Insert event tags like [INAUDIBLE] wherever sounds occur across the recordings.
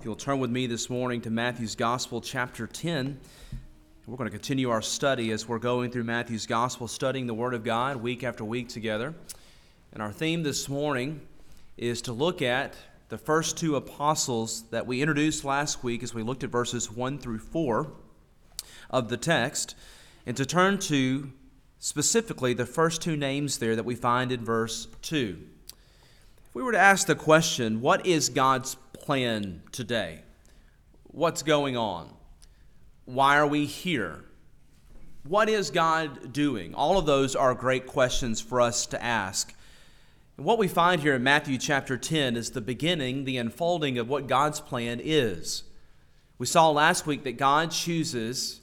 If you'll turn with me this morning to Matthew's Gospel, chapter 10. We're going to continue our study as we're going through Matthew's Gospel, studying the Word of God week after week together. And our theme this morning is to look at the first two apostles that we introduced last week as we looked at verses 1 through 4 of the text, and to turn to specifically the first two names there that we find in verse 2. If we were to ask the question, what is God's plan today? What's going on? Why are we here? What is God doing? All of those are great questions for us to ask. What we find here in Matthew chapter 10 is the beginning, the unfolding of what God's plan is. We saw last week that God chooses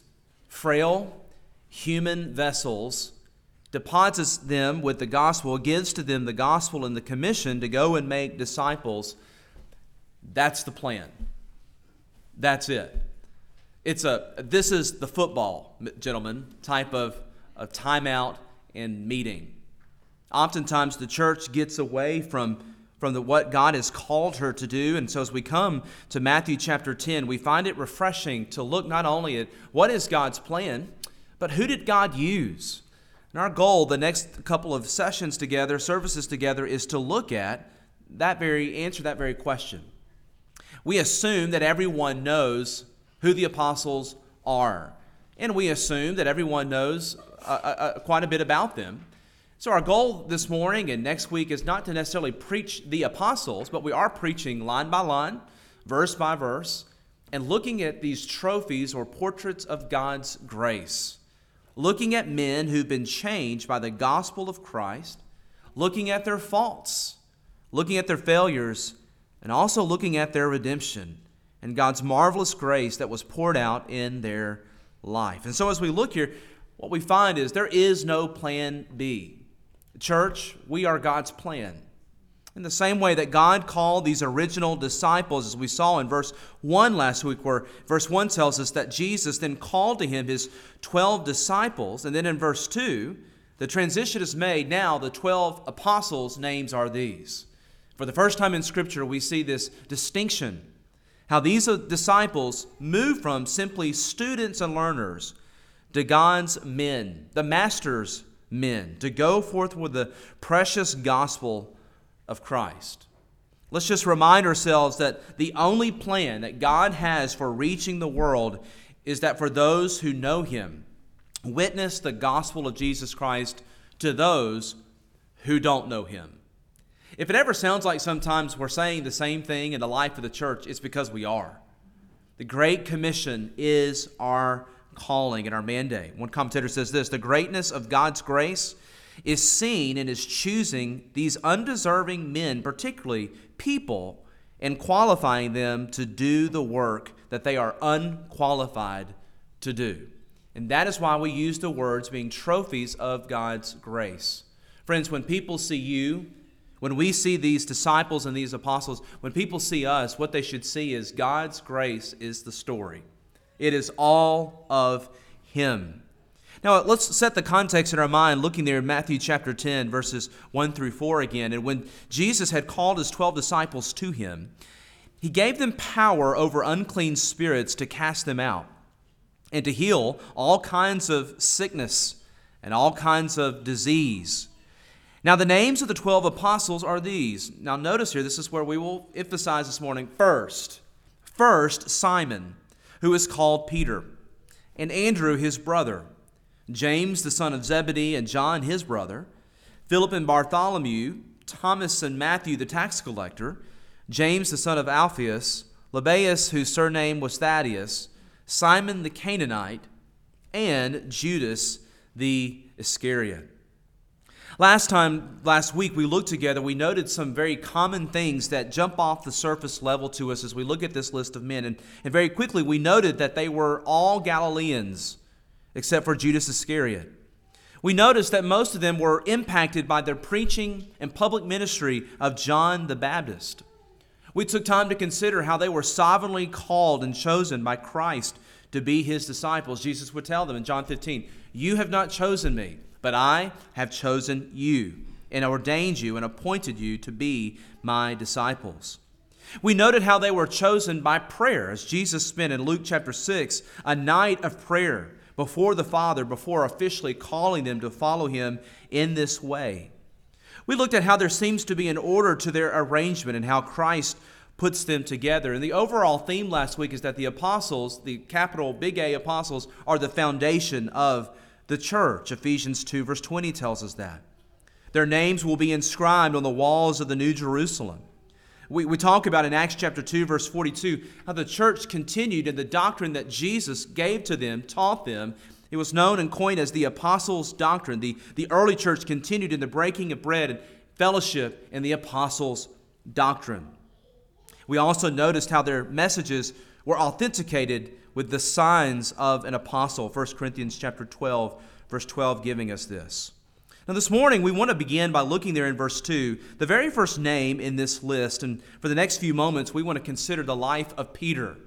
frail, human vessels, deposits them with the gospel, gives to them the gospel and the commission to go and make disciples that's the plan. That's it. It's a this is the football, gentlemen, type of, of timeout and meeting. Oftentimes the church gets away from from the, what God has called her to do. And so as we come to Matthew chapter 10, we find it refreshing to look not only at what is God's plan, but who did God use? And our goal, the next couple of sessions together, services together, is to look at that very answer that very question we assume that everyone knows who the apostles are. And we assume that everyone knows uh, uh, uh, quite a bit about them. So, our goal this morning and next week is not to necessarily preach the apostles, but we are preaching line by line, verse by verse, and looking at these trophies or portraits of God's grace. Looking at men who've been changed by the gospel of Christ, looking at their faults, looking at their failures, and also looking at their redemption and God's marvelous grace that was poured out in their life. And so, as we look here, what we find is there is no plan B. Church, we are God's plan. In the same way that God called these original disciples, as we saw in verse 1 last week, where verse 1 tells us that Jesus then called to him his 12 disciples. And then in verse 2, the transition is made. Now, the 12 apostles' names are these. For the first time in Scripture, we see this distinction how these uh, disciples move from simply students and learners to God's men, the Master's men, to go forth with the precious gospel of Christ. Let's just remind ourselves that the only plan that God has for reaching the world is that for those who know Him, witness the gospel of Jesus Christ to those who don't know Him. If it ever sounds like sometimes we're saying the same thing in the life of the church, it's because we are. The Great Commission is our calling and our mandate. One commentator says this The greatness of God's grace is seen in his choosing these undeserving men, particularly people, and qualifying them to do the work that they are unqualified to do. And that is why we use the words being trophies of God's grace. Friends, when people see you when we see these disciples and these apostles, when people see us, what they should see is God's grace is the story. It is all of Him. Now, let's set the context in our mind looking there in Matthew chapter 10, verses 1 through 4 again. And when Jesus had called his 12 disciples to him, he gave them power over unclean spirits to cast them out and to heal all kinds of sickness and all kinds of disease. Now, the names of the 12 apostles are these. Now, notice here, this is where we will emphasize this morning. First, first, Simon, who is called Peter, and Andrew, his brother, James, the son of Zebedee, and John, his brother, Philip and Bartholomew, Thomas and Matthew, the tax collector, James, the son of Alphaeus, Lebbaeus, whose surname was Thaddeus, Simon the Canaanite, and Judas the Iscariot. Last time, last week, we looked together, we noted some very common things that jump off the surface level to us as we look at this list of men. And, and very quickly, we noted that they were all Galileans, except for Judas Iscariot. We noticed that most of them were impacted by the preaching and public ministry of John the Baptist. We took time to consider how they were sovereignly called and chosen by Christ to be his disciples. Jesus would tell them in John 15, You have not chosen me but I have chosen you and ordained you and appointed you to be my disciples. We noted how they were chosen by prayer, as Jesus spent in Luke chapter 6 a night of prayer before the Father, before officially calling them to follow him in this way. We looked at how there seems to be an order to their arrangement and how Christ puts them together. And the overall theme last week is that the apostles, the capital big A apostles, are the foundation of the church. Ephesians 2, verse 20 tells us that. Their names will be inscribed on the walls of the New Jerusalem. We, we talk about in Acts chapter 2, verse 42, how the church continued in the doctrine that Jesus gave to them, taught them. It was known and coined as the apostles' doctrine. The, the early church continued in the breaking of bread and fellowship in the apostles' doctrine. We also noticed how their messages were authenticated with the signs of an apostle. 1 Corinthians chapter 12, verse 12 giving us this. Now, this morning, we want to begin by looking there in verse 2, the very first name in this list. And for the next few moments, we want to consider the life of Peter.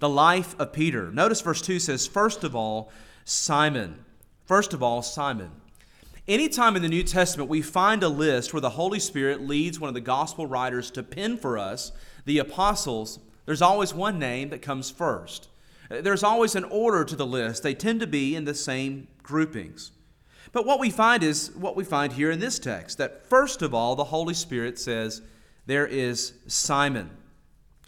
The life of Peter. Notice verse 2 says, First of all, Simon. First of all, Simon. Anytime in the New Testament we find a list where the Holy Spirit leads one of the gospel writers to pen for us the apostles, there's always one name that comes first. There's always an order to the list. They tend to be in the same groupings. But what we find is what we find here in this text that first of all, the Holy Spirit says, There is Simon.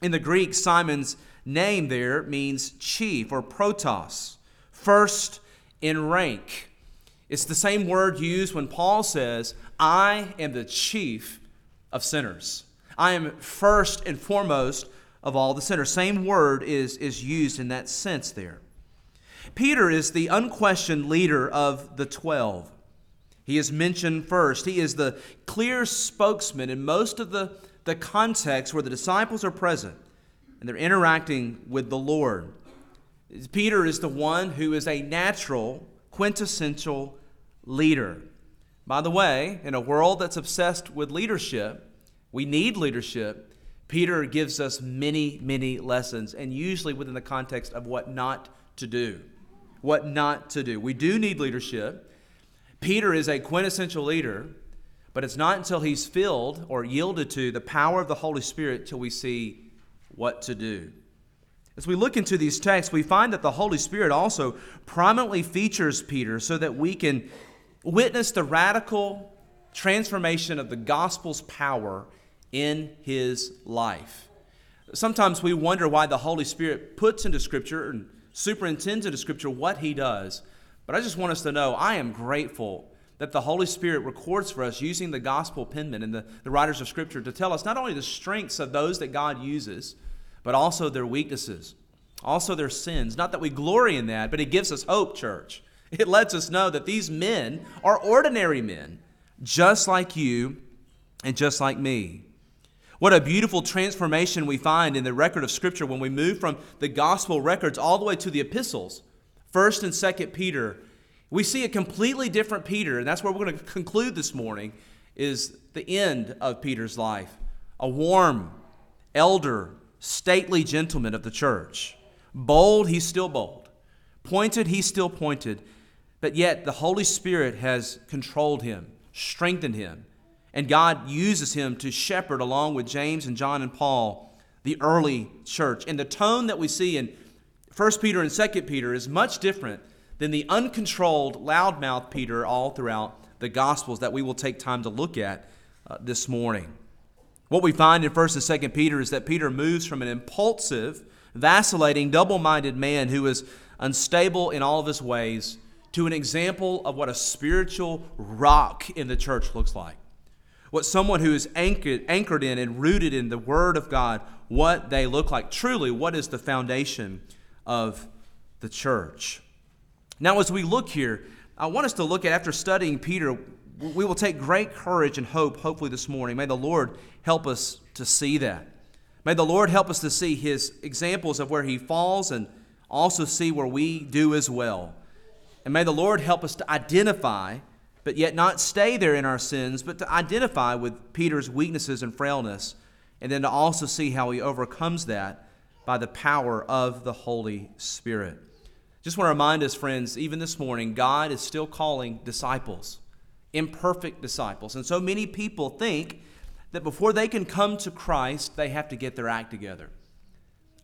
In the Greek, Simon's name there means chief or protos, first in rank. It's the same word used when Paul says, I am the chief of sinners. I am first and foremost of all the sinners. Same word is, is used in that sense there. Peter is the unquestioned leader of the twelve. He is mentioned first. He is the clear spokesman in most of the, the context where the disciples are present and they're interacting with the Lord. Peter is the one who is a natural, quintessential leader. By the way, in a world that's obsessed with leadership, we need leadership. Peter gives us many, many lessons, and usually within the context of what not to do what not to do. We do need leadership. Peter is a quintessential leader, but it's not until he's filled or yielded to the power of the Holy Spirit till we see what to do. As we look into these texts, we find that the Holy Spirit also prominently features Peter so that we can witness the radical transformation of the gospel's power in his life. Sometimes we wonder why the Holy Spirit puts into Scripture and superintends into Scripture what he does. But I just want us to know I am grateful that the Holy Spirit records for us using the gospel penman and the, the writers of Scripture to tell us not only the strengths of those that God uses, but also their weaknesses, also their sins. Not that we glory in that, but it gives us hope, church. It lets us know that these men are ordinary men, just like you and just like me. What a beautiful transformation we find in the record of Scripture when we move from the gospel records all the way to the epistles, 1st and 2nd Peter. We see a completely different Peter, and that's where we're going to conclude this morning, is the end of Peter's life. A warm, elder, stately gentleman of the church. Bold, he's still bold. Pointed, he's still pointed. But yet, the Holy Spirit has controlled him, strengthened him, and God uses him to shepherd, along with James and John and Paul, the early church. And the tone that we see in 1 Peter and 2 Peter is much different than the uncontrolled, loudmouth Peter all throughout the Gospels that we will take time to look at uh, this morning. What we find in 1st and 2nd Peter is that Peter moves from an impulsive, vacillating, double minded man who is unstable in all of his ways to an example of what a spiritual rock in the church looks like what someone who is anchored, anchored in and rooted in the Word of God, what they look like. Truly, what is the foundation of the church? Now, as we look here, I want us to look at, after studying Peter, we will take great courage and hope, hopefully, this morning. May the Lord help us to see that. May the Lord help us to see his examples of where he falls and also see where we do as well. And may the Lord help us to identify but yet not stay there in our sins, but to identify with Peter's weaknesses and frailness, and then to also see how he overcomes that by the power of the Holy Spirit. Just want to remind us, friends, even this morning, God is still calling disciples, imperfect disciples. And so many people think that before they can come to Christ, they have to get their act together.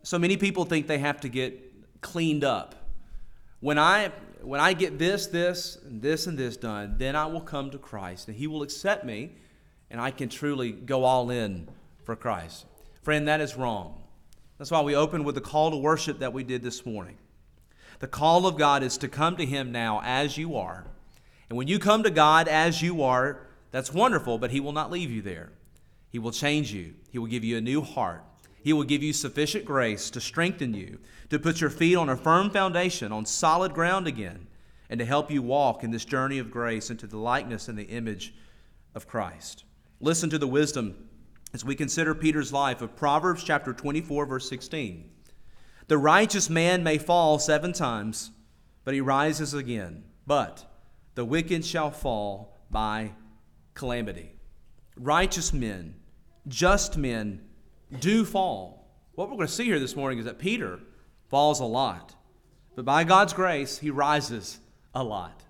So many people think they have to get cleaned up. When I when I get this, this, and this, and this done, then I will come to Christ, and He will accept me, and I can truly go all in for Christ. Friend, that is wrong. That's why we opened with the call to worship that we did this morning. The call of God is to come to Him now as you are. And when you come to God as you are, that's wonderful, but He will not leave you there. He will change you, He will give you a new heart. He will give you sufficient grace to strengthen you, to put your feet on a firm foundation, on solid ground again, and to help you walk in this journey of grace into the likeness and the image of Christ. Listen to the wisdom as we consider Peter's life of Proverbs chapter 24, verse 16. The righteous man may fall seven times, but he rises again. But the wicked shall fall by calamity. Righteous men, just men, do fall. What we're going to see here this morning is that Peter falls a lot, but by God's grace, he rises a lot.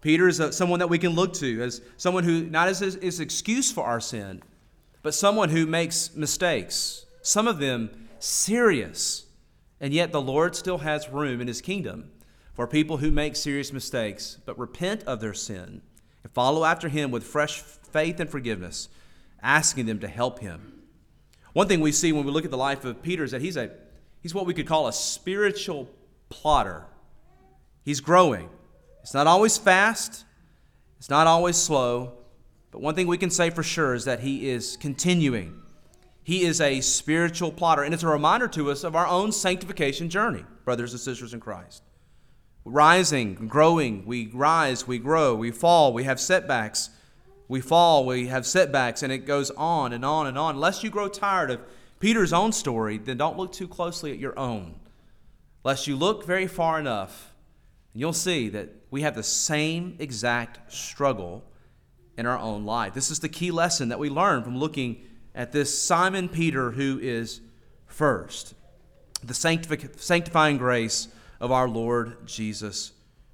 Peter is a, someone that we can look to as someone who, not as his excuse for our sin, but someone who makes mistakes, some of them serious. And yet the Lord still has room in his kingdom for people who make serious mistakes, but repent of their sin and follow after him with fresh faith and forgiveness, asking them to help him one thing we see when we look at the life of Peter is that he's, a, he's what we could call a spiritual plodder. He's growing. It's not always fast, it's not always slow, but one thing we can say for sure is that he is continuing. He is a spiritual plodder, and it's a reminder to us of our own sanctification journey, brothers and sisters in Christ. Rising, growing, we rise, we grow, we fall, we have setbacks we fall, we have setbacks, and it goes on and on and on. Unless you grow tired of Peter's own story, then don't look too closely at your own. Lest you look very far enough, and you'll see that we have the same exact struggle in our own life. This is the key lesson that we learn from looking at this Simon Peter who is first. The sanctifying grace of our Lord Jesus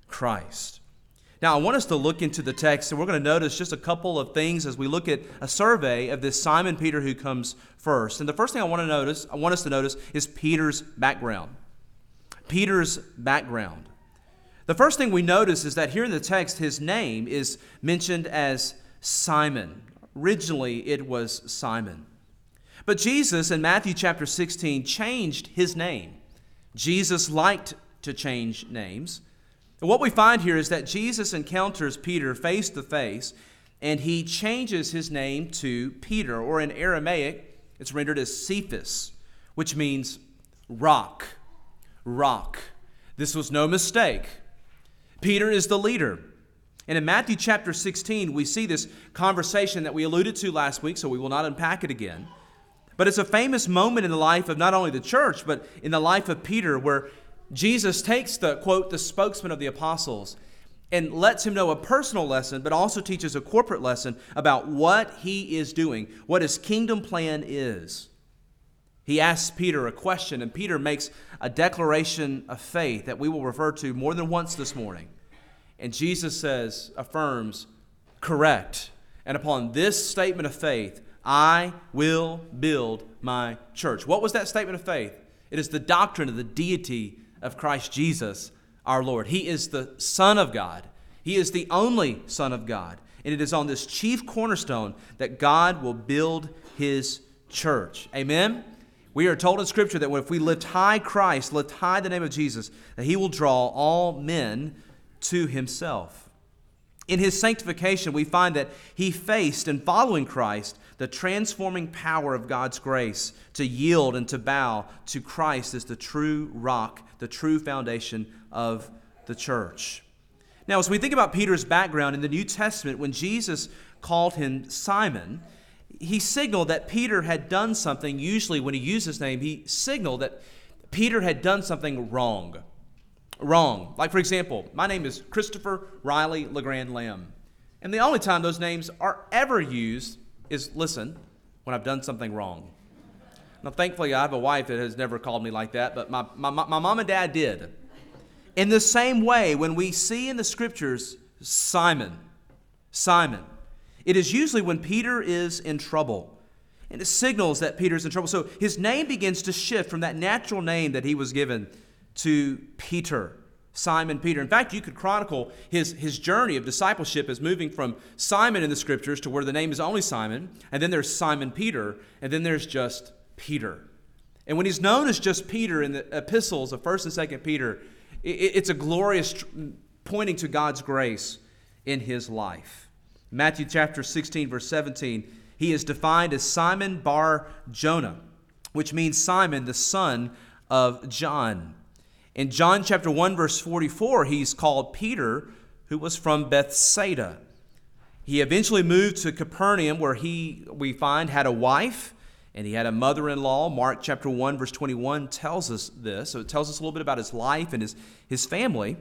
Christ. Now, I want us to look into the text, and we're going to notice just a couple of things as we look at a survey of this Simon Peter who comes first. And the first thing I want to notice, I want us to notice, is Peter's background. Peter's background. The first thing we notice is that here in the text, his name is mentioned as Simon. Originally, it was Simon. But Jesus in Matthew chapter 16 changed his name. Jesus liked to change names. And what we find here is that Jesus encounters Peter face to face, and he changes his name to Peter, or in Aramaic, it's rendered as Cephas, which means rock. Rock. This was no mistake. Peter is the leader. And in Matthew chapter 16, we see this conversation that we alluded to last week, so we will not unpack it again. But it's a famous moment in the life of not only the church, but in the life of Peter, where Jesus takes the, quote, the spokesman of the apostles and lets him know a personal lesson, but also teaches a corporate lesson about what he is doing, what his kingdom plan is. He asks Peter a question, and Peter makes a declaration of faith that we will refer to more than once this morning. And Jesus says, affirms, correct. And upon this statement of faith, I will build my church. What was that statement of faith? It is the doctrine of the deity of Christ Jesus our Lord. He is the Son of God, He is the only Son of God. And it is on this chief cornerstone that God will build His church. Amen? We are told in Scripture that if we lift high Christ, lift high the name of Jesus, that He will draw all men to Himself. In His sanctification, we find that He faced, in following Christ, the transforming power of God's grace to yield and to bow to Christ as the true rock the true foundation of the church. Now, as we think about Peter's background in the New Testament, when Jesus called him Simon, he signaled that Peter had done something. Usually, when he used his name, he signaled that Peter had done something wrong. Wrong. Like, for example, my name is Christopher Riley LeGrand Lamb. And the only time those names are ever used is listen, when I've done something wrong. Now, thankfully, I have a wife that has never called me like that, but my, my, my mom and dad did. In the same way, when we see in the scriptures Simon, Simon, it is usually when Peter is in trouble, And it signals that Peter's in trouble. So his name begins to shift from that natural name that he was given to Peter, Simon Peter. In fact, you could chronicle his, his journey of discipleship as moving from Simon in the scriptures to where the name is only Simon, and then there's Simon Peter, and then there's just Peter. And when he's known as just Peter in the epistles of 1st and 2nd Peter, it, it's a glorious pointing to God's grace in his life. Matthew chapter 16, verse 17, he is defined as Simon Bar Jonah, which means Simon, the son of John. In John chapter 1, verse 44, he's called Peter, who was from Bethsaida. He eventually moved to Capernaum, where he, we find, had a wife and he had a mother in law. Mark chapter 1, verse 21 tells us this. So it tells us a little bit about his life and his, his family.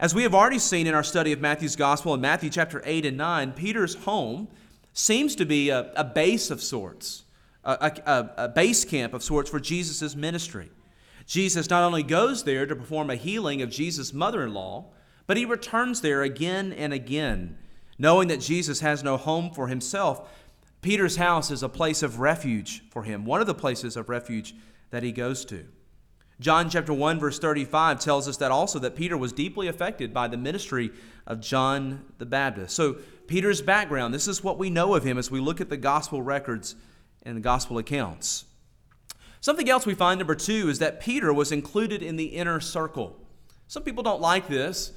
As we have already seen in our study of Matthew's gospel in Matthew chapter 8 and 9, Peter's home seems to be a, a base of sorts, a, a, a base camp of sorts for Jesus' ministry. Jesus not only goes there to perform a healing of Jesus' mother in law, but he returns there again and again, knowing that Jesus has no home for himself. Peter's house is a place of refuge for him, one of the places of refuge that he goes to. John chapter 1 verse 35 tells us that also that Peter was deeply affected by the ministry of John the Baptist. So Peter's background, this is what we know of him as we look at the gospel records and the gospel accounts. Something else we find, number two, is that Peter was included in the inner circle. Some people don't like this,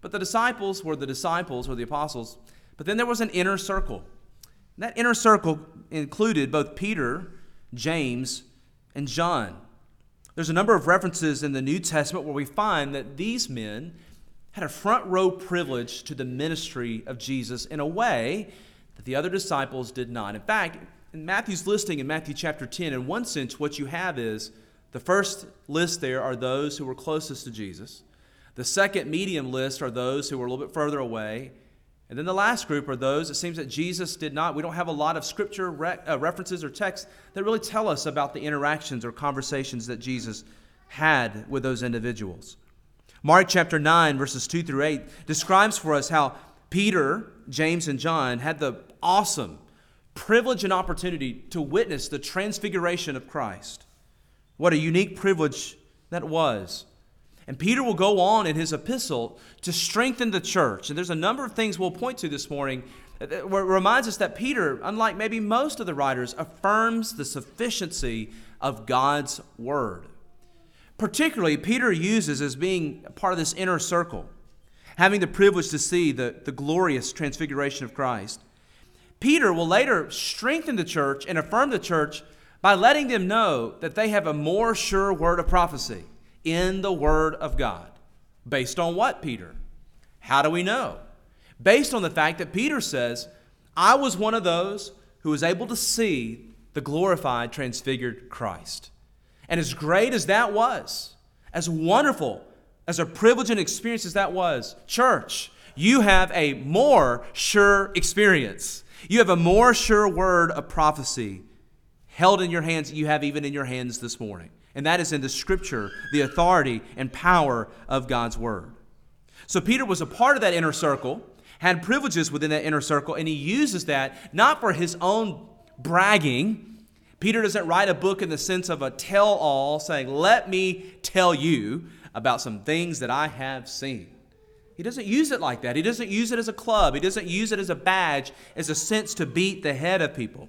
but the disciples were the disciples or the apostles. But then there was an inner circle. And that inner circle included both Peter, James, and John. There's a number of references in the New Testament where we find that these men had a front row privilege to the ministry of Jesus in a way that the other disciples did not. In fact, in Matthew's listing in Matthew chapter 10, in one sense, what you have is the first list there are those who were closest to Jesus. The second medium list are those who were a little bit further away. And then the last group are those, it seems that Jesus did not, we don't have a lot of scripture re- uh, references or texts that really tell us about the interactions or conversations that Jesus had with those individuals. Mark chapter 9, verses 2 through 8, describes for us how Peter, James, and John had the awesome privilege and opportunity to witness the transfiguration of Christ. What a unique privilege that was. And Peter will go on in his epistle to strengthen the church. And there's a number of things we'll point to this morning that reminds us that Peter, unlike maybe most of the writers, affirms the sufficiency of God's word. Particularly, Peter uses as being part of this inner circle, having the privilege to see the, the glorious transfiguration of Christ. Peter will later strengthen the church and affirm the church by letting them know that they have a more sure word of prophecy in the Word of God. Based on what, Peter? How do we know? Based on the fact that Peter says, I was one of those who was able to see the glorified, transfigured Christ. And as great as that was, as wonderful, as a privilege and experience as that was, church, you have a more sure experience you have a more sure word of prophecy held in your hands that you have even in your hands this morning. And that is in the scripture, the authority and power of God's word. So Peter was a part of that inner circle, had privileges within that inner circle, and he uses that not for his own bragging. Peter doesn't write a book in the sense of a tell all saying, Let me tell you about some things that I have seen. He doesn't use it like that. He doesn't use it as a club. He doesn't use it as a badge, as a sense to beat the head of people.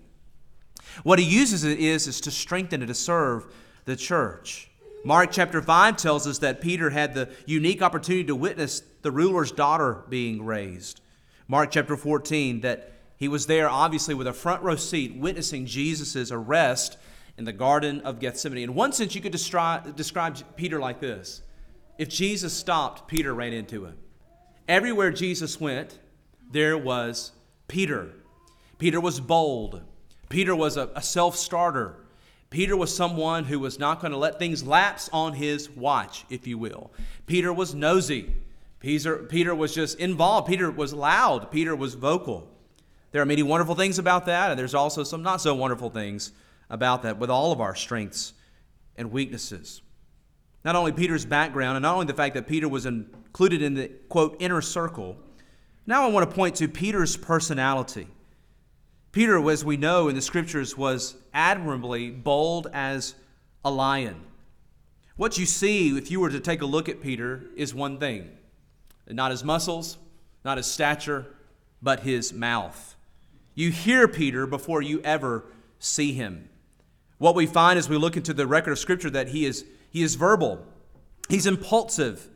What he uses it is, is to strengthen and to serve the church. Mark chapter 5 tells us that Peter had the unique opportunity to witness the ruler's daughter being raised. Mark chapter 14, that he was there obviously with a front row seat witnessing Jesus' arrest in the Garden of Gethsemane. In one sense, you could describe, describe Peter like this If Jesus stopped, Peter ran into him. Everywhere Jesus went, there was Peter. Peter was bold. Peter was a, a self starter. Peter was someone who was not going to let things lapse on his watch, if you will. Peter was nosy. Peter, Peter was just involved. Peter was loud. Peter was vocal. There are many wonderful things about that, and there's also some not so wonderful things about that with all of our strengths and weaknesses. Not only Peter's background, and not only the fact that Peter was included in the quote inner circle, now I want to point to Peter's personality. Peter, as we know in the scriptures, was admirably bold as a lion. What you see, if you were to take a look at Peter, is one thing not his muscles, not his stature, but his mouth. You hear Peter before you ever see him. What we find as we look into the record of Scripture that he is, he is verbal, he's impulsive,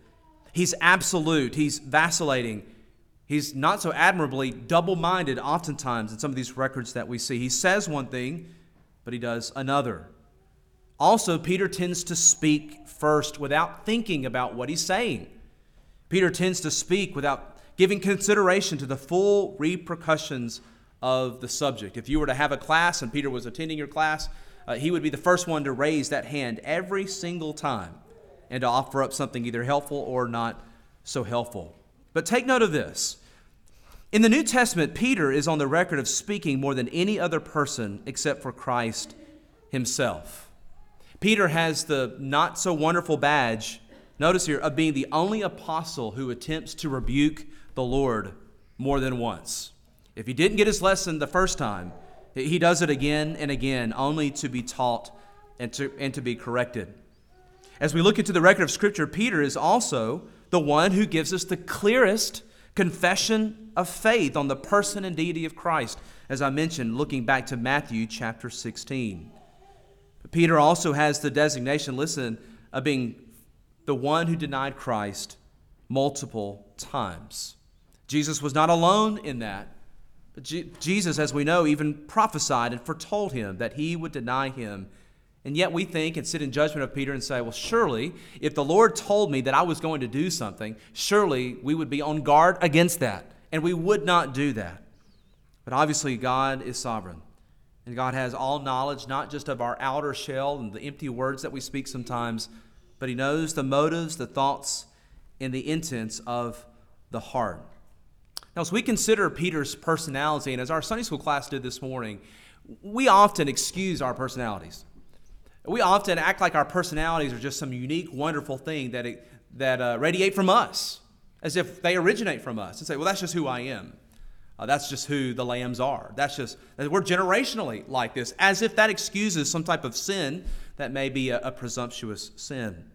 he's absolute, he's vacillating, he's not so admirably double minded, oftentimes, in some of these records that we see. He says one thing, but he does another. Also, Peter tends to speak first without thinking about what he's saying. Peter tends to speak without giving consideration to the full repercussions of the subject. If you were to have a class and Peter was attending your class, uh, he would be the first one to raise that hand every single time and to offer up something either helpful or not so helpful. But take note of this. In the New Testament, Peter is on the record of speaking more than any other person except for Christ himself. Peter has the not so wonderful badge, notice here, of being the only apostle who attempts to rebuke the Lord more than once. If he didn't get his lesson the first time, he does it again and again, only to be taught and to, and to be corrected. As we look into the record of Scripture, Peter is also the one who gives us the clearest confession of faith on the person and deity of Christ, as I mentioned, looking back to Matthew chapter 16. But Peter also has the designation, listen, of being the one who denied Christ multiple times. Jesus was not alone in that. But Jesus, as we know, even prophesied and foretold him that he would deny him. And yet we think and sit in judgment of Peter and say, well, surely if the Lord told me that I was going to do something, surely we would be on guard against that. And we would not do that. But obviously, God is sovereign. And God has all knowledge, not just of our outer shell and the empty words that we speak sometimes, but He knows the motives, the thoughts, and the intents of the heart. Now, as we consider Peter's personality, and as our Sunday school class did this morning, we often excuse our personalities. We often act like our personalities are just some unique, wonderful thing that, it, that uh, radiate from us, as if they originate from us, and say, well, that's just who I am. Uh, that's just who the lambs are. That's just, that we're generationally like this, as if that excuses some type of sin that may be a, a presumptuous sin.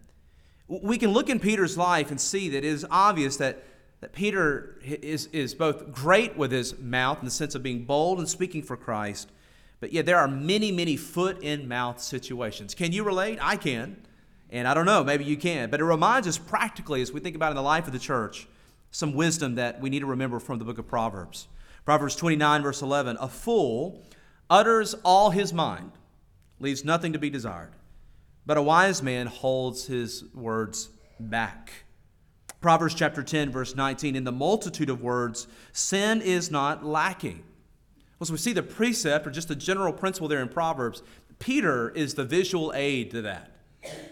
We can look in Peter's life and see that it is obvious that that Peter is, is both great with his mouth in the sense of being bold and speaking for Christ, but yet there are many, many foot in mouth situations. Can you relate? I can. And I don't know, maybe you can. But it reminds us practically, as we think about in the life of the church, some wisdom that we need to remember from the book of Proverbs. Proverbs 29, verse 11 A fool utters all his mind, leaves nothing to be desired, but a wise man holds his words back. Proverbs chapter 10, verse 19, in the multitude of words, sin is not lacking. Well, so we see the precept or just the general principle there in Proverbs. Peter is the visual aid to that.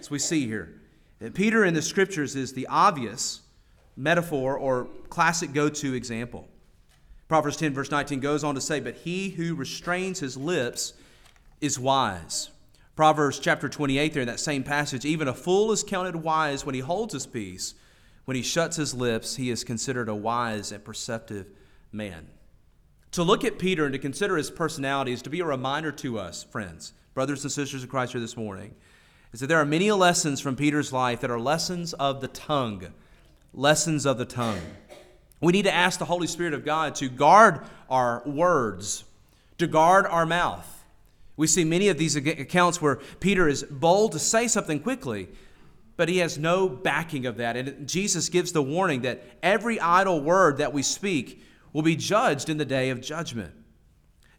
So we see here. Peter in the scriptures is the obvious metaphor or classic go to example. Proverbs 10, verse 19 goes on to say, But he who restrains his lips is wise. Proverbs chapter 28, there in that same passage, even a fool is counted wise when he holds his peace, when he shuts his lips, he is considered a wise and perceptive man. To look at Peter and to consider his personality is to be a reminder to us, friends, brothers and sisters in Christ here this morning, is that there are many lessons from Peter's life that are lessons of the tongue. Lessons of the tongue. We need to ask the Holy Spirit of God to guard our words, to guard our mouth. We see many of these accounts where Peter is bold to say something quickly, but he has no backing of that. And Jesus gives the warning that every idle word that we speak will be judged in the day of judgment.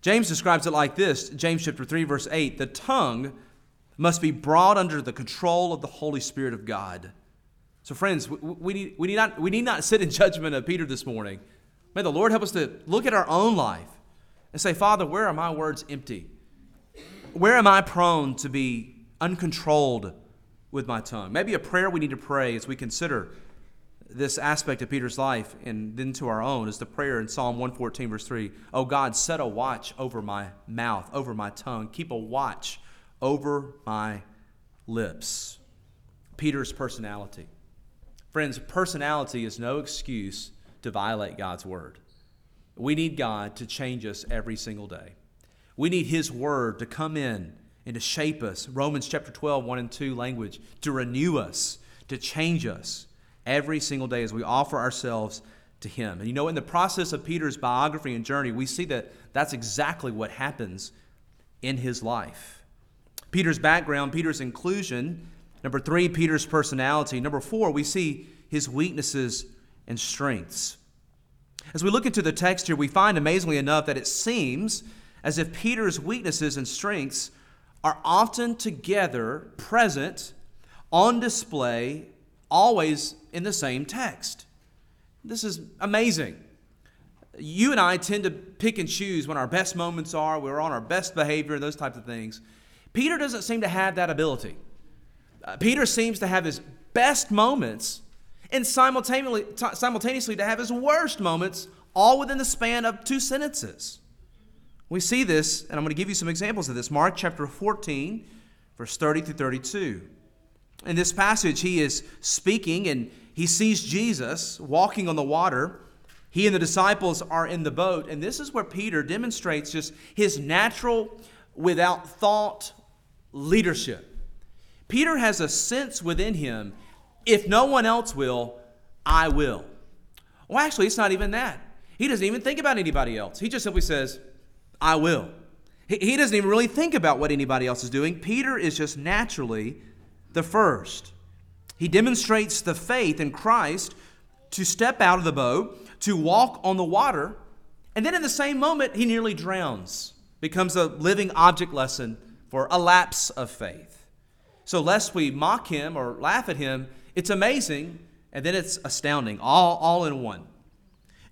James describes it like this James chapter 3, verse 8 the tongue must be brought under the control of the Holy Spirit of God. So, friends, we, need, we, need not, we need not sit in judgment of Peter this morning. May the Lord help us to look at our own life and say, Father, where are my words empty? Where am I prone to be uncontrolled? With my tongue. Maybe a prayer we need to pray as we consider this aspect of Peter's life and then to our own is the prayer in Psalm 114, verse 3. Oh God, set a watch over my mouth, over my tongue. Keep a watch over my lips. Peter's personality. Friends, personality is no excuse to violate God's word. We need God to change us every single day. We need His Word to come in and to shape us. Romans chapter 12, 1 and 2 language, to renew us, to change us every single day as we offer ourselves to Him. And you know, in the process of Peter's biography and journey, we see that that's exactly what happens in his life. Peter's background, Peter's inclusion. Number three, Peter's personality. Number four, we see his weaknesses and strengths. As we look into the text here, we find amazingly enough that it seems as if Peter's weaknesses and strengths are often together, present, on display, always in the same text. This is amazing. You and I tend to pick and choose when our best moments are, we're on our best behavior, those types of things. Peter doesn't seem to have that ability. Uh, Peter seems to have his best moments and simultaneously, t- simultaneously to have his worst moments all within the span of two sentences. We see this, and I'm going to give you some examples of this. Mark chapter 14, verse 30 through 32. In this passage, he is speaking and he sees Jesus walking on the water. He and the disciples are in the boat, and this is where Peter demonstrates just his natural, without thought leadership. Peter has a sense within him if no one else will, I will. Well, actually, it's not even that. He doesn't even think about anybody else. He just simply says, I will. He doesn't even really think about what anybody else is doing. Peter is just naturally the first. He demonstrates the faith in Christ to step out of the boat, to walk on the water, and then in the same moment, he nearly drowns, becomes a living object lesson for a lapse of faith. So, lest we mock him or laugh at him, it's amazing, and then it's astounding, all, all in one.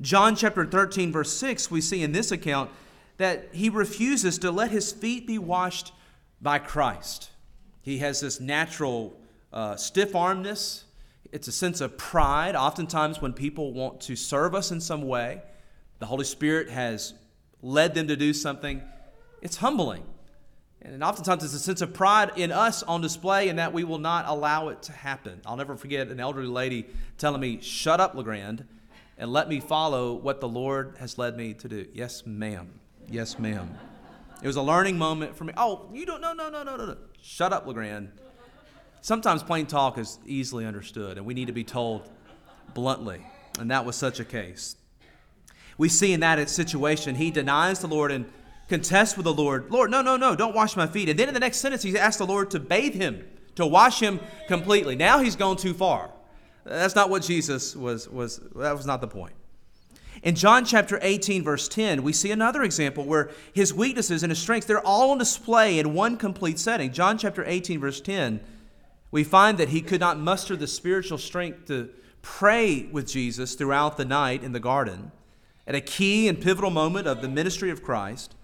John chapter 13, verse 6, we see in this account that he refuses to let his feet be washed by Christ. He has this natural uh, stiff armedness, it's a sense of pride. Oftentimes, when people want to serve us in some way, the Holy Spirit has led them to do something, it's humbling. And oftentimes, it's a sense of pride in us on display and that we will not allow it to happen. I'll never forget an elderly lady telling me, Shut up, LeGrand, and let me follow what the Lord has led me to do. Yes, ma'am. Yes, ma'am. It was a learning moment for me. Oh, you don't, no, no, no, no, no, no. Shut up, LeGrand. Sometimes plain talk is easily understood, and we need to be told bluntly. And that was such a case. We see in that situation, he denies the Lord and contests with the Lord, Lord, no, no, no, don't wash my feet. And then in the next sentence, he asks the Lord to bathe him, to wash him completely. Now he's gone too far. That's not what Jesus was, was that was not the point. In John chapter 18, verse 10, we see another example where his weaknesses and his strengths, they're all on display in one complete setting. John chapter 18, verse 10, we find that he could not muster the spiritual strength to pray with Jesus throughout the night in the garden at a key and pivotal moment of the ministry of Christ.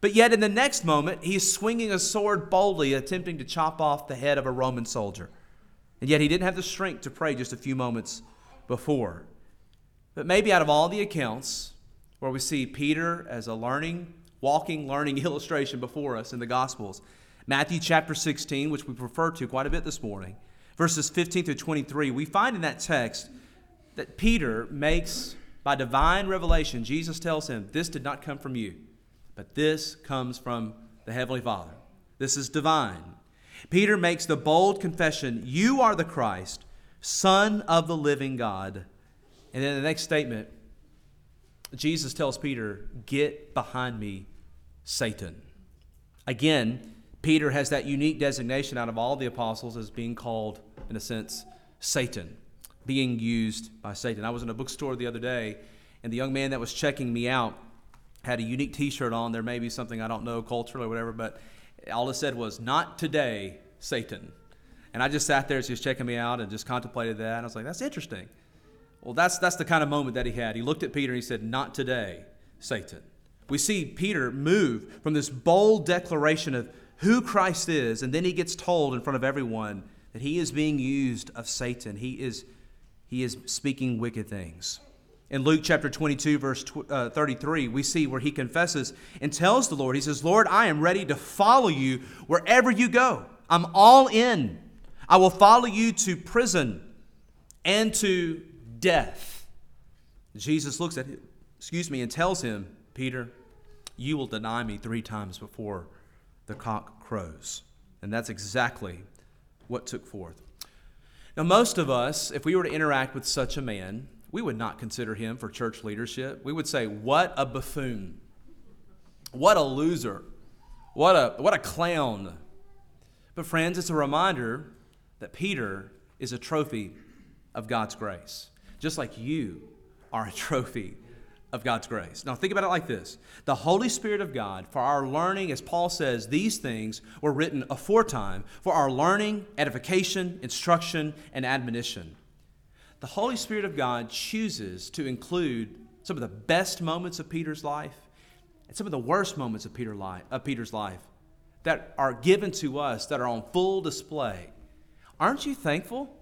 But yet, in the next moment, he's swinging a sword boldly, attempting to chop off the head of a Roman soldier. And yet, he didn't have the strength to pray just a few moments before. But maybe out of all the accounts where we see Peter as a learning, walking, learning [LAUGHS] illustration before us in the Gospels, Matthew chapter 16, which we refer to quite a bit this morning, verses 15 through 23, we find in that text that Peter makes, by divine revelation, Jesus tells him, This did not come from you but this comes from the Heavenly Father. This is divine. Peter makes the bold confession You are the Christ, Son of the living God. And then the next statement, Jesus tells Peter, Get behind me, Satan. Again, Peter has that unique designation out of all the apostles as being called, in a sense, Satan, being used by Satan. I was in a bookstore the other day, and the young man that was checking me out had a unique T-shirt on. There may be something I don't know culturally or whatever, but all it said was "Not today, Satan." And I just sat there as he was checking me out and just contemplated that. And I was like, "That's interesting." Well, that's that's the kind of moment that he had. He looked at Peter and he said, "Not today, Satan." We see Peter move from this bold declaration of who Christ is, and then he gets told in front of everyone that he is being used of Satan. He is he is speaking wicked things. In Luke chapter 22, verse uh, 33, we see where he confesses and tells the Lord, He says, Lord, I am ready to follow you wherever you go. I'm all in. I will follow you to prison and to death. Jesus looks at him, excuse me, and tells him, Peter, You will deny me three times before the cock crows. And that's exactly what took forth. Now, most of us, if we were to interact with such a man, we would not consider him for church leadership. We would say, What a buffoon! What a loser! What a, what a clown! But, friends, it's a reminder that Peter is a trophy of God's grace, just like you are a [LAUGHS] trophy of God's grace. Now, think about it like this The Holy Spirit of God, for our learning, as Paul says, these things were written aforetime for our learning, edification, instruction, and admonition. The Holy Spirit of God chooses to include some of the best moments of Peter's life and some of the worst moments of, Peter of Peter's life that are given to us, that are on full display. Aren't you thankful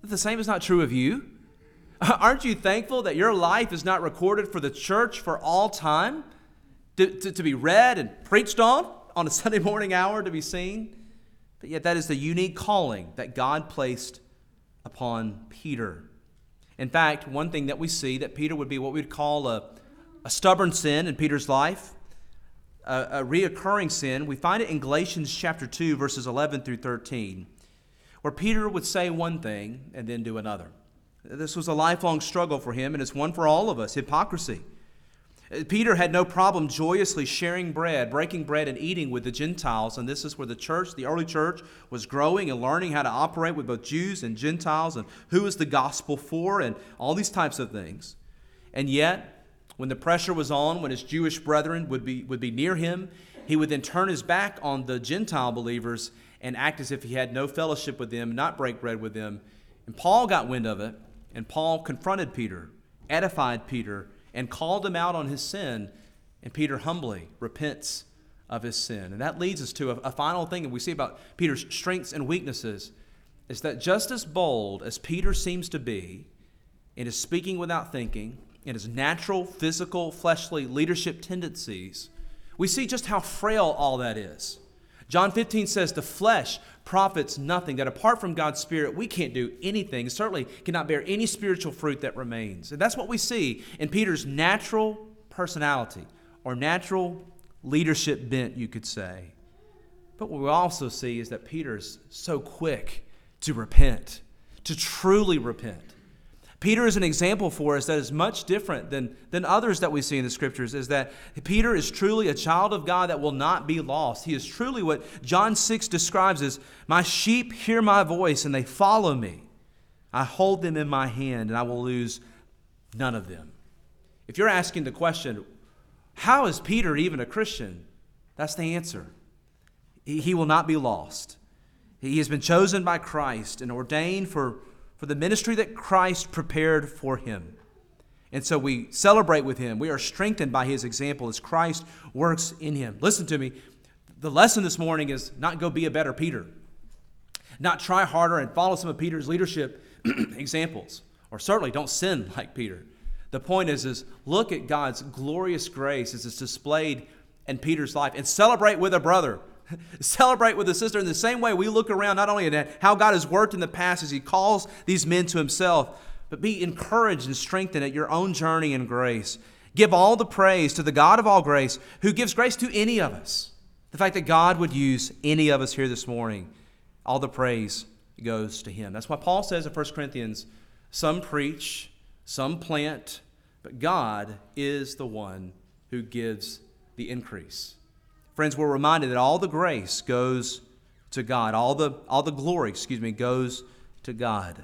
that the same is not true of you? [LAUGHS] Aren't you thankful that your life is not recorded for the church for all time? To, to, to, be read and preached on on a [LAUGHS] Sunday morning hour to be seen? But yet, that is the unique calling that God placed upon Peter. In fact, one thing that we see that Peter would be what we would call a, a stubborn sin in Peter's life, a, a reoccurring sin. We find it in Galatians chapter 2, verses 11 through 13, where Peter would say one thing and then do another. This was a lifelong struggle for him, and it's one for all of us hypocrisy. Peter had no problem joyously sharing bread, breaking bread, and eating with the Gentiles. And this is where the church, the early church, was growing and learning how to operate with both Jews and Gentiles and who is the gospel for and all these types of things. And yet, when the pressure was on, when his Jewish brethren would be, would be near him, he would then turn his back on the Gentile believers and act as if he had no fellowship with them, not break bread with them. And Paul got wind of it, and Paul confronted Peter, edified Peter, and called him out on his sin. And Peter humbly repents of his sin. And that leads us to a, a final thing that we see about Peter's strengths and weaknesses is that just as bold as Peter seems to be in his speaking without thinking, in his natural, physical, fleshly leadership tendencies, we see just how frail all that is. John 15 says, The flesh profits nothing, that apart from God's Spirit, we can't do anything, certainly cannot bear any spiritual fruit that remains. And that's what we see in Peter's natural personality or natural leadership bent, you could say. But what we also see is that Peter's so quick to repent, to truly repent. Peter is an example for us that is much different than, than others that we see in the scriptures, is that Peter is truly a child of God that will not be lost. He is truly what John 6 describes as My sheep hear my voice and they follow me. I hold them in my hand and I will lose none of them. If you're asking the question, how is Peter even a Christian? That's the answer. He, he will not be lost. He has been chosen by Christ and ordained for for the ministry that Christ prepared for him. And so we celebrate with him. We are strengthened by his example as Christ works in him. Listen to me. The lesson this morning is not go be a better Peter, not try harder and follow some of Peter's leadership [CLEARS THROAT] examples, or certainly don't sin [LAUGHS] like Peter. The point is, is look at God's glorious grace as it's displayed in Peter's life and celebrate with a brother [LAUGHS] Celebrate with a sister in the same way we look around not only at how God has worked in the past as He calls these men to Himself, but be encouraged and strengthened at your own journey in grace. Give all the praise to the God of all grace who gives grace to any of us. The fact that God would use any of us here this morning, all the praise goes to Him. That's why Paul says in 1 Corinthians some preach, some plant, but God is the one who gives the increase. Friends, we're reminded that all the grace goes to God. All the, all the glory, excuse me, goes to God.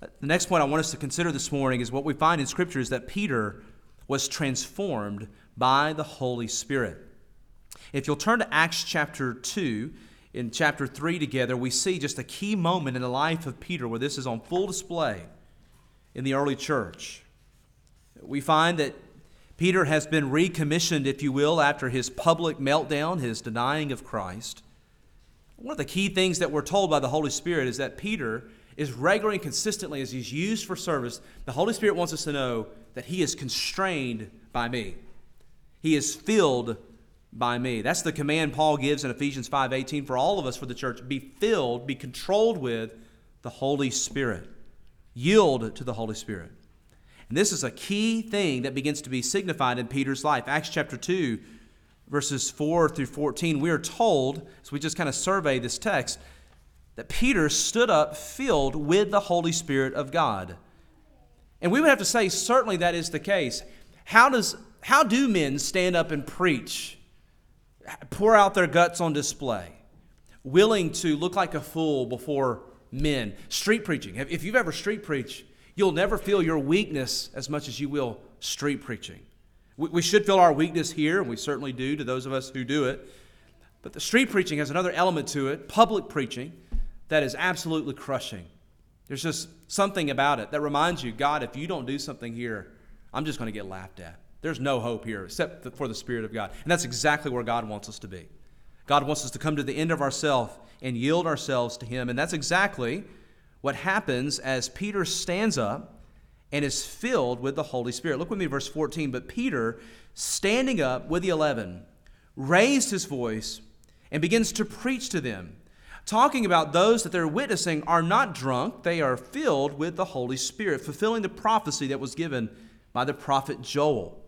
The next point I want us to consider this morning is what we find in Scripture is that Peter was transformed by the Holy Spirit. If you'll turn to Acts chapter 2, in chapter 3 together, we see just a key moment in the life of Peter where this is on full display in the early church. We find that Peter has been recommissioned, if you will, after his public meltdown, his denying of Christ. One of the key things that we're told by the Holy Spirit is that Peter is regularly and consistently, as he's used for service, the Holy Spirit wants us to know that he is constrained by me. He is filled by me. That's the command Paul gives in Ephesians 5:18 for all of us for the church, be filled, be controlled with the Holy Spirit. Yield to the Holy Spirit. And this is a key thing that begins to be signified in Peter's life. Acts chapter 2, verses 4 through 14, we are told, as we just kind of survey this text, that Peter stood up filled with the Holy Spirit of God. And we would have to say, certainly that is the case. How, does, how do men stand up and preach, pour out their guts on display, willing to look like a fool before men? Street preaching. If you've ever street preached, you'll never feel your weakness as much as you will street preaching. We should feel our weakness here, and we certainly do to those of us who do it. But the street preaching has another element to it, public preaching, that is absolutely crushing. There's just something about it that reminds you God, if you don't do something here, I'm just going to get laughed at. There's no hope here except for the Spirit of God. And that's exactly where God wants us to be. God wants us to come to the end of ourselves and yield ourselves to Him. And that's exactly what happens as Peter stands up and is filled with the Holy Spirit. Look with me, verse 14. But Peter, standing up with the eleven, raised his voice and begins to preach to them talking about those that they're witnessing are not drunk, they are filled with the Holy Spirit, fulfilling the prophecy that was given by the prophet Joel.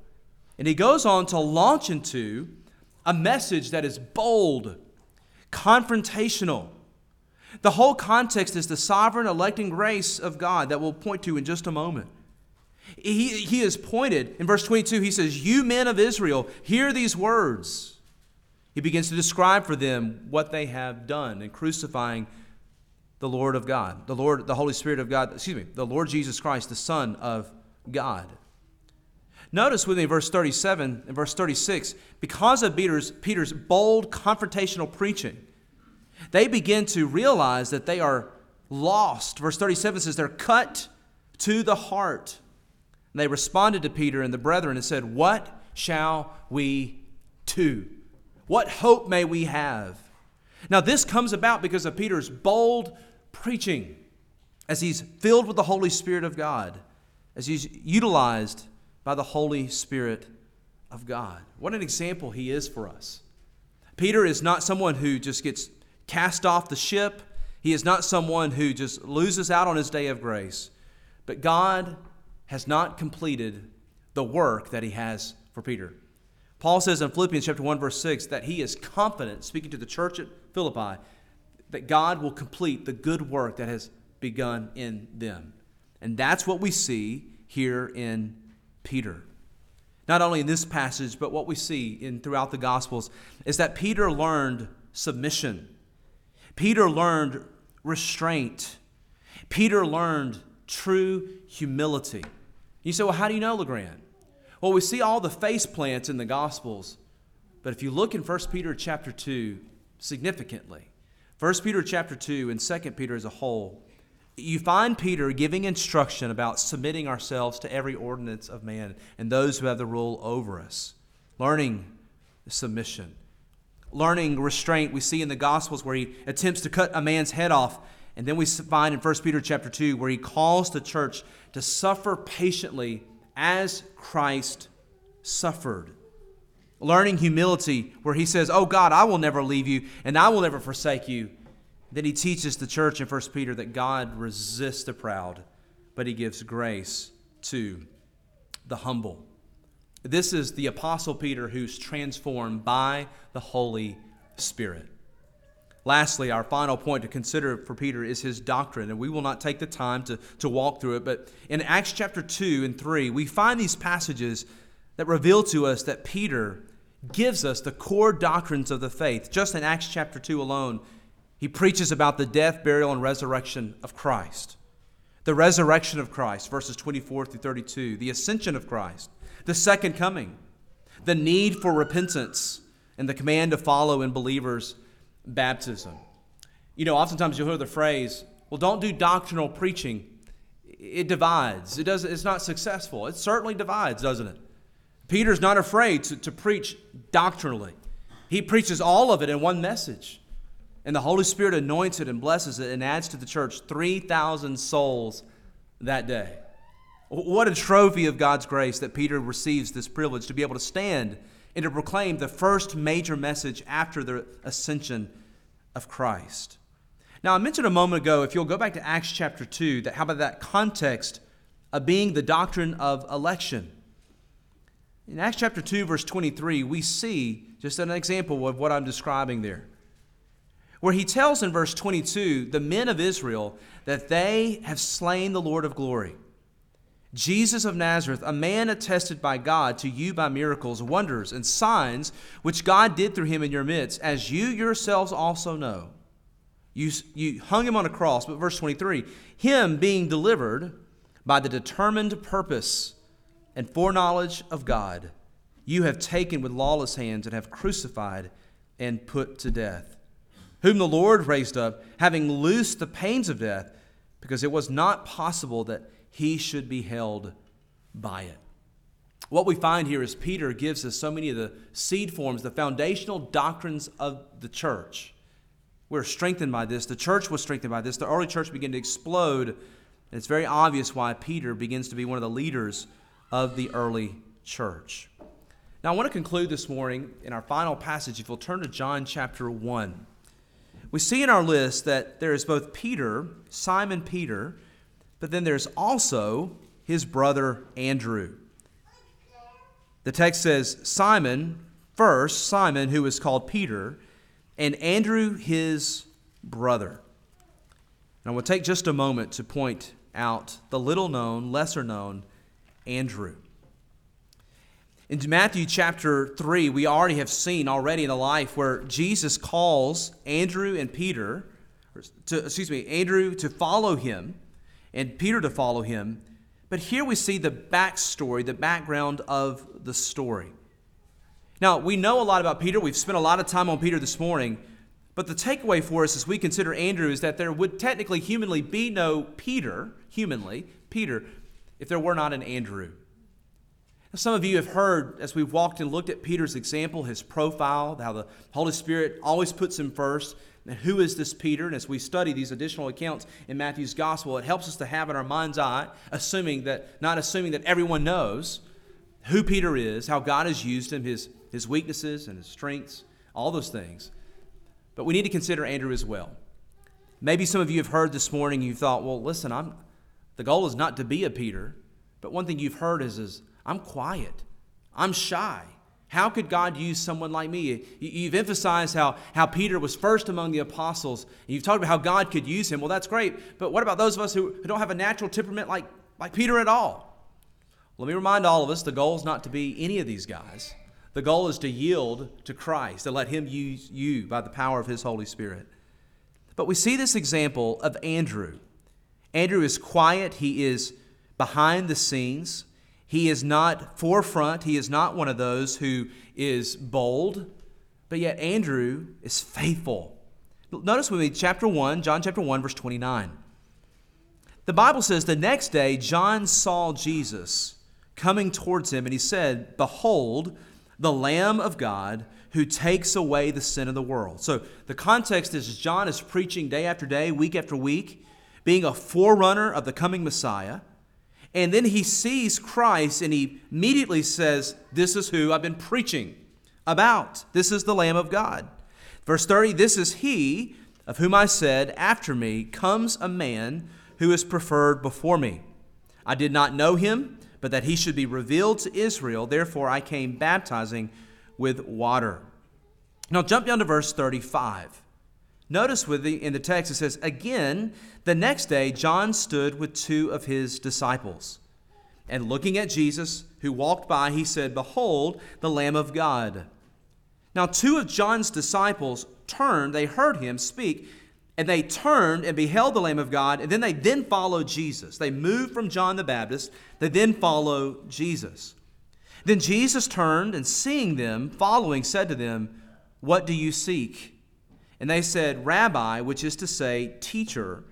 And he goes on to launch into a message that is bold, confrontational. The whole context is the sovereign electing grace of God that we'll point to in just a moment. He, he is pointed, in verse 22, he says, You men of Israel, hear these words. He begins to describe for them what they have done in crucifying the Lord of God, the Lord, the Holy Spirit of God, excuse me, the Lord Jesus Christ, the Son of God. Notice with me verse 37 and verse 36, because of Peter's, Peter's bold confrontational preaching, they begin to realize that they are lost. Verse 37 says they're cut to the heart. And they responded to Peter and the brethren and said, What shall we do? What hope may we have? Now, this comes about because of Peter's bold preaching as he's filled with the Holy Spirit of God, as he's utilized by the Holy Spirit of God. What an example he is for us. Peter is not someone who just gets cast off the ship, he is not someone who just loses out on his day of grace. But God has not completed the work that he has for Peter. Paul says in Philippians chapter 1 verse 6 that he is confident speaking to the church at Philippi that God will complete the good work that has begun in them. And that's what we see here in Peter. Not only in this passage, but what we see in throughout the gospels is that Peter learned submission. Peter learned restraint. Peter learned true humility. You say, well, how do you know, LeGrand? Well, we see all the face plants in the Gospels, but if you look in 1 Peter chapter 2 significantly, 1 Peter chapter 2 and 2 Peter as a whole, you find Peter giving instruction about submitting ourselves to every ordinance of man and those who have the rule over us, learning submission, learning restraint. We see in the Gospels where he attempts to cut a man's head off. And then we find in 1 Peter chapter 2 where he calls the church to suffer patiently as Christ suffered. Learning humility, where he says, Oh God, I will never leave you and I will never forsake you. Then he teaches the church in 1 Peter that God resists the proud, but he gives grace to the humble. This is the Apostle Peter who's transformed by the Holy Spirit. Lastly, our final point to consider for Peter is his doctrine, and we will not take the time to, to walk through it. But in Acts chapter 2 and 3, we find these passages that reveal to us that Peter gives us the core doctrines of the faith. Just in Acts chapter 2 alone, he preaches about the death, burial, and resurrection of Christ. The resurrection of Christ, verses 24 through 32, the ascension of Christ, the second coming, the need for repentance, and the command to follow in believers' baptism. You know, oftentimes you'll hear the phrase, well, don't do doctrinal preaching. It divides. It does, it's not successful. It certainly divides, doesn't it? Peter's not afraid to, to preach doctrinally. He preaches all of it in one message. And the Holy Spirit anoints it and blesses it and adds to the church 3,000 souls that day. What a trophy of God's grace that Peter receives this privilege to be able to stand and to proclaim the first major message after the ascension of Christ. Now, I mentioned a moment ago, if you'll go back to Acts chapter 2, that how about that context of being the doctrine of election. In Acts chapter 2, verse 23, we see just an example of what I'm describing there. Where he tells in verse 22 the men of Israel that they have slain the Lord of glory. Jesus of Nazareth, a man attested by God to you by miracles, wonders, and signs which God did through him in your midst, as you yourselves also know. You, you hung him on a cross, but verse 23 him being delivered by the determined purpose and foreknowledge of God, you have taken with lawless hands and have crucified and put to death, whom the Lord raised up, having loosed the pains of death, because it was not possible that he should be held by it. What we find here is Peter gives us so many of the seed forms, the foundational doctrines of the church. We're strengthened by this. The church was strengthened by this. The early church began to explode. And it's very obvious why Peter begins to be one of the leaders of the early church. Now, I want to conclude this morning in our final passage. If you'll turn to John chapter 1, we see in our list that there is both Peter, Simon Peter, but then there's also his brother Andrew. The text says Simon, first, Simon, who is called Peter, and Andrew, his brother. And I will take just a moment to point out the little known, lesser known Andrew. In Matthew chapter 3, we already have seen already in the life where Jesus calls Andrew and Peter, to, excuse me, Andrew to follow him and Peter to follow him. But here we see the backstory, the background of the story. Now, we know a lot about Peter. We've spent a lot of time on Peter this morning. But the takeaway for us as we consider Andrew is that there would technically, humanly, be no Peter, humanly, Peter, if there were not an Andrew. Some of you have heard, as we've walked and looked at Peter's example, his profile, how the Holy Spirit always puts him first. And who is this Peter? And as we study these additional accounts in Matthew's gospel, it helps us to have in our mind's eye, assuming that, not assuming that everyone knows who Peter is, how God has used him, his, his weaknesses and his strengths, all those things. But we need to consider Andrew as well. Maybe some of you have heard this morning, you thought, well, listen, I'm, the goal is not to be a Peter, but one thing you've heard is, is I'm quiet, I'm shy. How could God use someone like me? You've emphasized how, how Peter was first among the apostles, and you've talked about how God could use him. Well, that's great, but what about those of us who, who don't have a natural temperament like, like Peter at all? Let me remind all of us the goal is not to be any of these guys. The goal is to yield to Christ and let Him use you by the power of His Holy Spirit. But we see this example of Andrew. Andrew is quiet, he is behind the scenes. He is not forefront. He is not one of those who is bold. But yet, Andrew is faithful. Notice with me, chapter 1, John chapter 1, verse 29. The Bible says, The next day, John saw Jesus coming towards him, and he said, Behold, the Lamb of God who takes away the sin of the world. So the context is John is preaching day after day, week after week, being a forerunner of the coming Messiah. And then he sees Christ and he immediately says, This is who I've been preaching about. This is the Lamb of God. Verse 30 This is he of whom I said, After me comes a man who is preferred before me. I did not know him but that he should be revealed to Israel. Therefore, I came baptizing with water. Now, jump down to verse 35. Notice with the, in the text it says, Again, the next day, John stood with two of his disciples. And looking at Jesus, who walked by, he said, Behold, the Lamb of God. Now, two of John's disciples turned, they heard him speak, and they turned and beheld the Lamb of God, and then they then followed Jesus. They moved from John the Baptist, they then follow Jesus. Then Jesus turned and seeing them following, said to them, What do you seek? And they said, Rabbi, which is to say, teacher,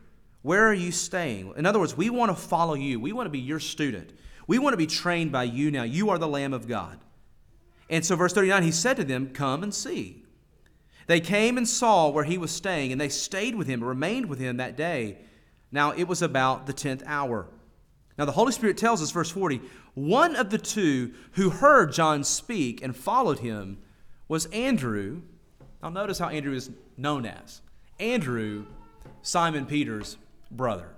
where are you staying? In other words, we want to follow you. We want to be your student. We want to be trained by you now. You are the Lamb of God. And so, verse 39, he said to them, Come and see. They came and saw where he was staying, and they stayed with him, remained with him that day. Now it was about the tenth hour. Now the Holy Spirit tells us, verse 40, one of the two who heard John speak and followed him was Andrew. Now notice how Andrew is known as Andrew, Simon Peter's brother.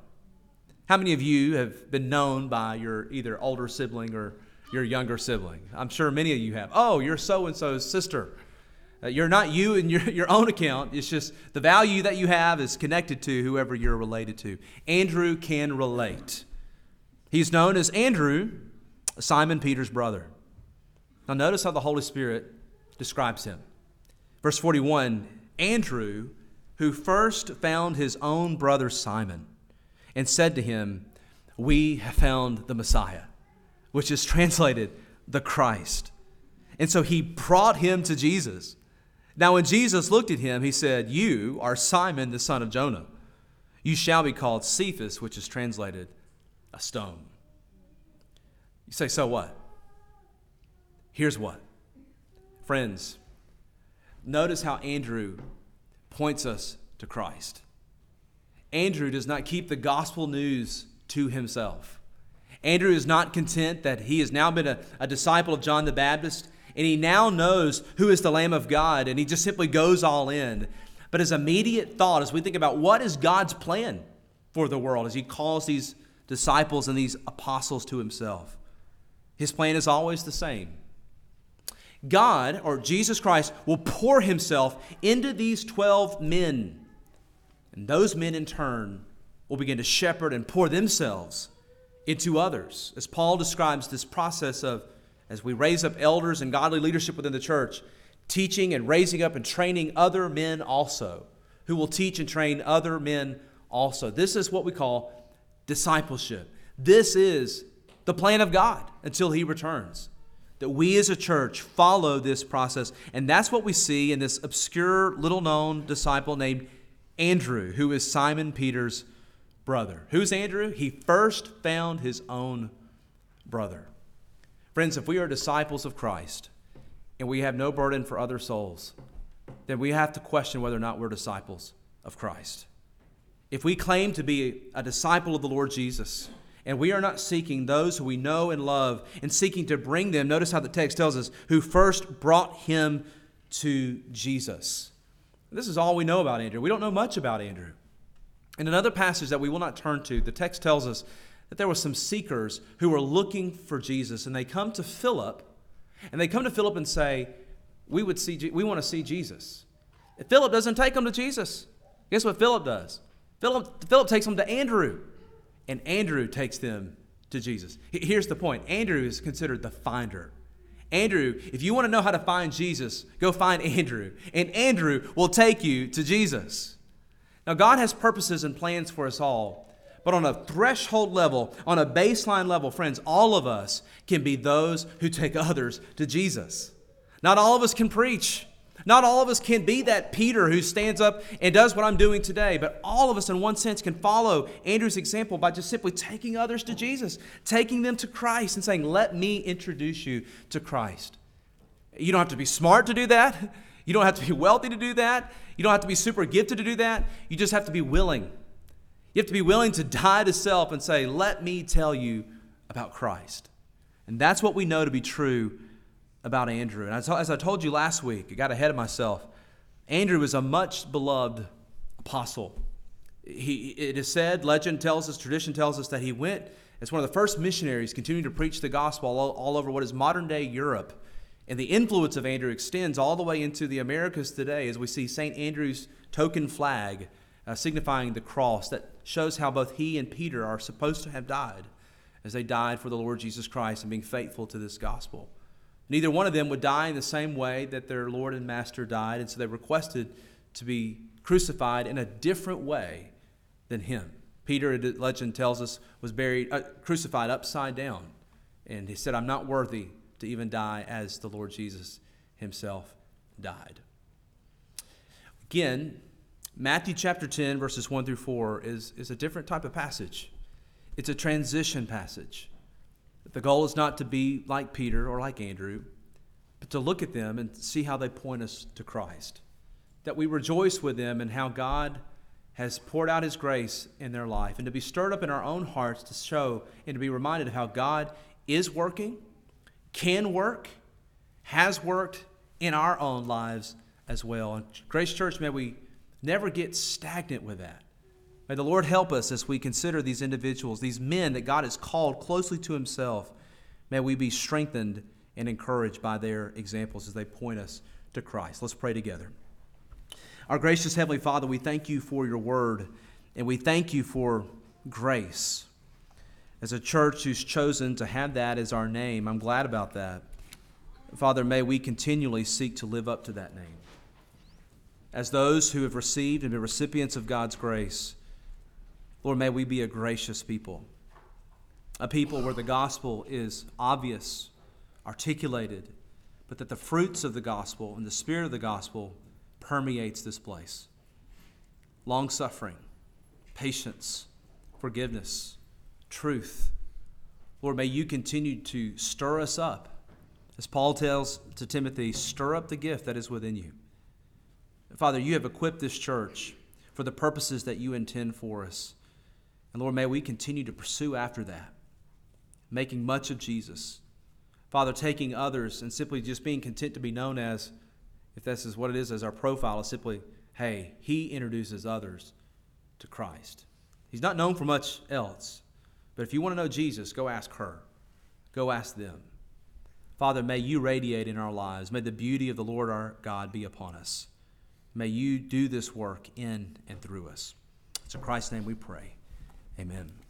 How many of you have been known by your either older sibling or your younger sibling? I'm sure many of you have. Oh, you're so and so's sister. Uh, you're not you in your, your own account. It's just the value that you have is connected to whoever you're related to. Andrew can relate. He's known as Andrew, Simon Peter's brother. Now, notice how the Holy Spirit describes him. Verse 41 Andrew, who first found his own brother Simon, and said to him, We have found the Messiah, which is translated the Christ. And so he brought him to Jesus. Now, when Jesus looked at him, he said, You are Simon the son of Jonah. You shall be called Cephas, which is translated a stone. You say, So what? Here's what. Friends, notice how Andrew points us to Christ. Andrew does not keep the gospel news to himself. Andrew is not content that he has now been a, a disciple of John the Baptist and he now knows who is the Lamb of God, and he just simply goes all in. But his immediate thought, as we think about what is God's plan for the world, as he calls these disciples and these apostles to himself, his plan is always the same. God, or Jesus Christ, will pour himself into these 12 men. And those men, in turn, will begin to shepherd and pour themselves into others. As Paul describes this process of as we raise up elders and godly leadership within the church, teaching and raising up and training other men also, who will teach and train other men also. This is what we call discipleship. This is the plan of God until He returns. That we as a church follow this process. And that's what we see in this obscure, little known disciple named Andrew, who is Simon Peter's brother. Who's Andrew? He first found his own brother. Friends, if we are disciples of Christ and we have no burden for other souls, then we have to question whether or not we're disciples of Christ. If we claim to be a disciple of the Lord Jesus, and we are not seeking those who we know and love and seeking to bring them, notice how the text tells us, who first brought him to Jesus. This is all we know about Andrew. We don't know much about Andrew. In another passage that we will not turn to, the text tells us that there were some seekers who were looking for Jesus, and they come to Philip, and they come to Philip and say, "We would see, we want to see Jesus." If Philip doesn't take them to Jesus. Guess what Philip does? Philip, Philip takes them to Andrew, and Andrew takes them to Jesus. Here's the point: Andrew is considered the finder. Andrew, if you want to know how to find Jesus, go find Andrew, and Andrew will take you to Jesus. Now, God has purposes and plans for us all. But on a threshold level, on a baseline level, friends, all of us can be those who take others to Jesus. Not all of us can preach. Not all of us can be that Peter who stands up and does what I'm doing today, but all of us, in one sense, can follow Andrew's example by just simply taking others to Jesus, taking them to Christ, and saying, Let me introduce you to Christ. You don't have to be smart to do that. You don't have to be wealthy to do that. You don't have to be super gifted to do that. You just have to be willing you have to be willing to die to self and say, Let me tell you about Christ. And that's what we know to be true about Andrew. And as I told you last week, I got ahead of myself. Andrew was a much beloved apostle. He, it is said, legend tells us, tradition tells us that he went as one of the first missionaries continuing to preach the gospel all, all over what is modern day Europe. And the influence of Andrew extends all the way into the Americas today as we see St. Andrew's token flag uh, signifying the cross that shows how both he and Peter are supposed to have died as they died for the Lord Jesus Christ and being faithful to this gospel. Neither one of them would die in the same way that their Lord and Master died, and so they requested to be crucified in a different way than him. Peter, legend tells us, was buried, uh, crucified upside down, and he said, "I'm not worthy to even die as the Lord Jesus Himself died." Again, Matthew chapter 10, verses 1 through 4, is, is a different type of passage. It's a transition passage. The goal is not to be like Peter or like Andrew, but to look at them and see how they point us to Christ. That we rejoice with them and how God has poured out His grace in their life, and to be stirred up in our own hearts to show and to be reminded of how God is working, can work, has worked in our own lives as well. And Grace Church, may we never get stagnant with that. May the Lord help us as we consider these individuals, these men that God has called closely to Himself. May we be strengthened and encouraged by their examples as they point us to Christ. Let's pray together. Our gracious Heavenly Father, we thank you for your word, and we thank you for grace. As a church who's chosen to have that as our name, I'm glad about that. Father, may we continually seek to live up to that name. As those who have received and been recipients of God's grace, Lord, may we be a gracious people, a people where the gospel is obvious, articulated, but that the fruits of the gospel and the spirit of the gospel permeates this place. Long suffering, patience, forgiveness, truth. Lord, may you continue to stir us up. As Paul tells to Timothy, stir up the gift that is within you. Father, you have equipped this church for the purposes that you intend for us. And Lord, may we continue to pursue after that, making much of Jesus. Father, taking others and simply just being content to be known as, if this is what it is as our profile, is simply, hey, he introduces others to Christ. He's not known for much else. But if you want to know Jesus, go ask her. Go ask them. Father, may you radiate in our lives. May the beauty of the Lord our God be upon us. May you do this work in and through us. It's in Christ's name we pray. Amen.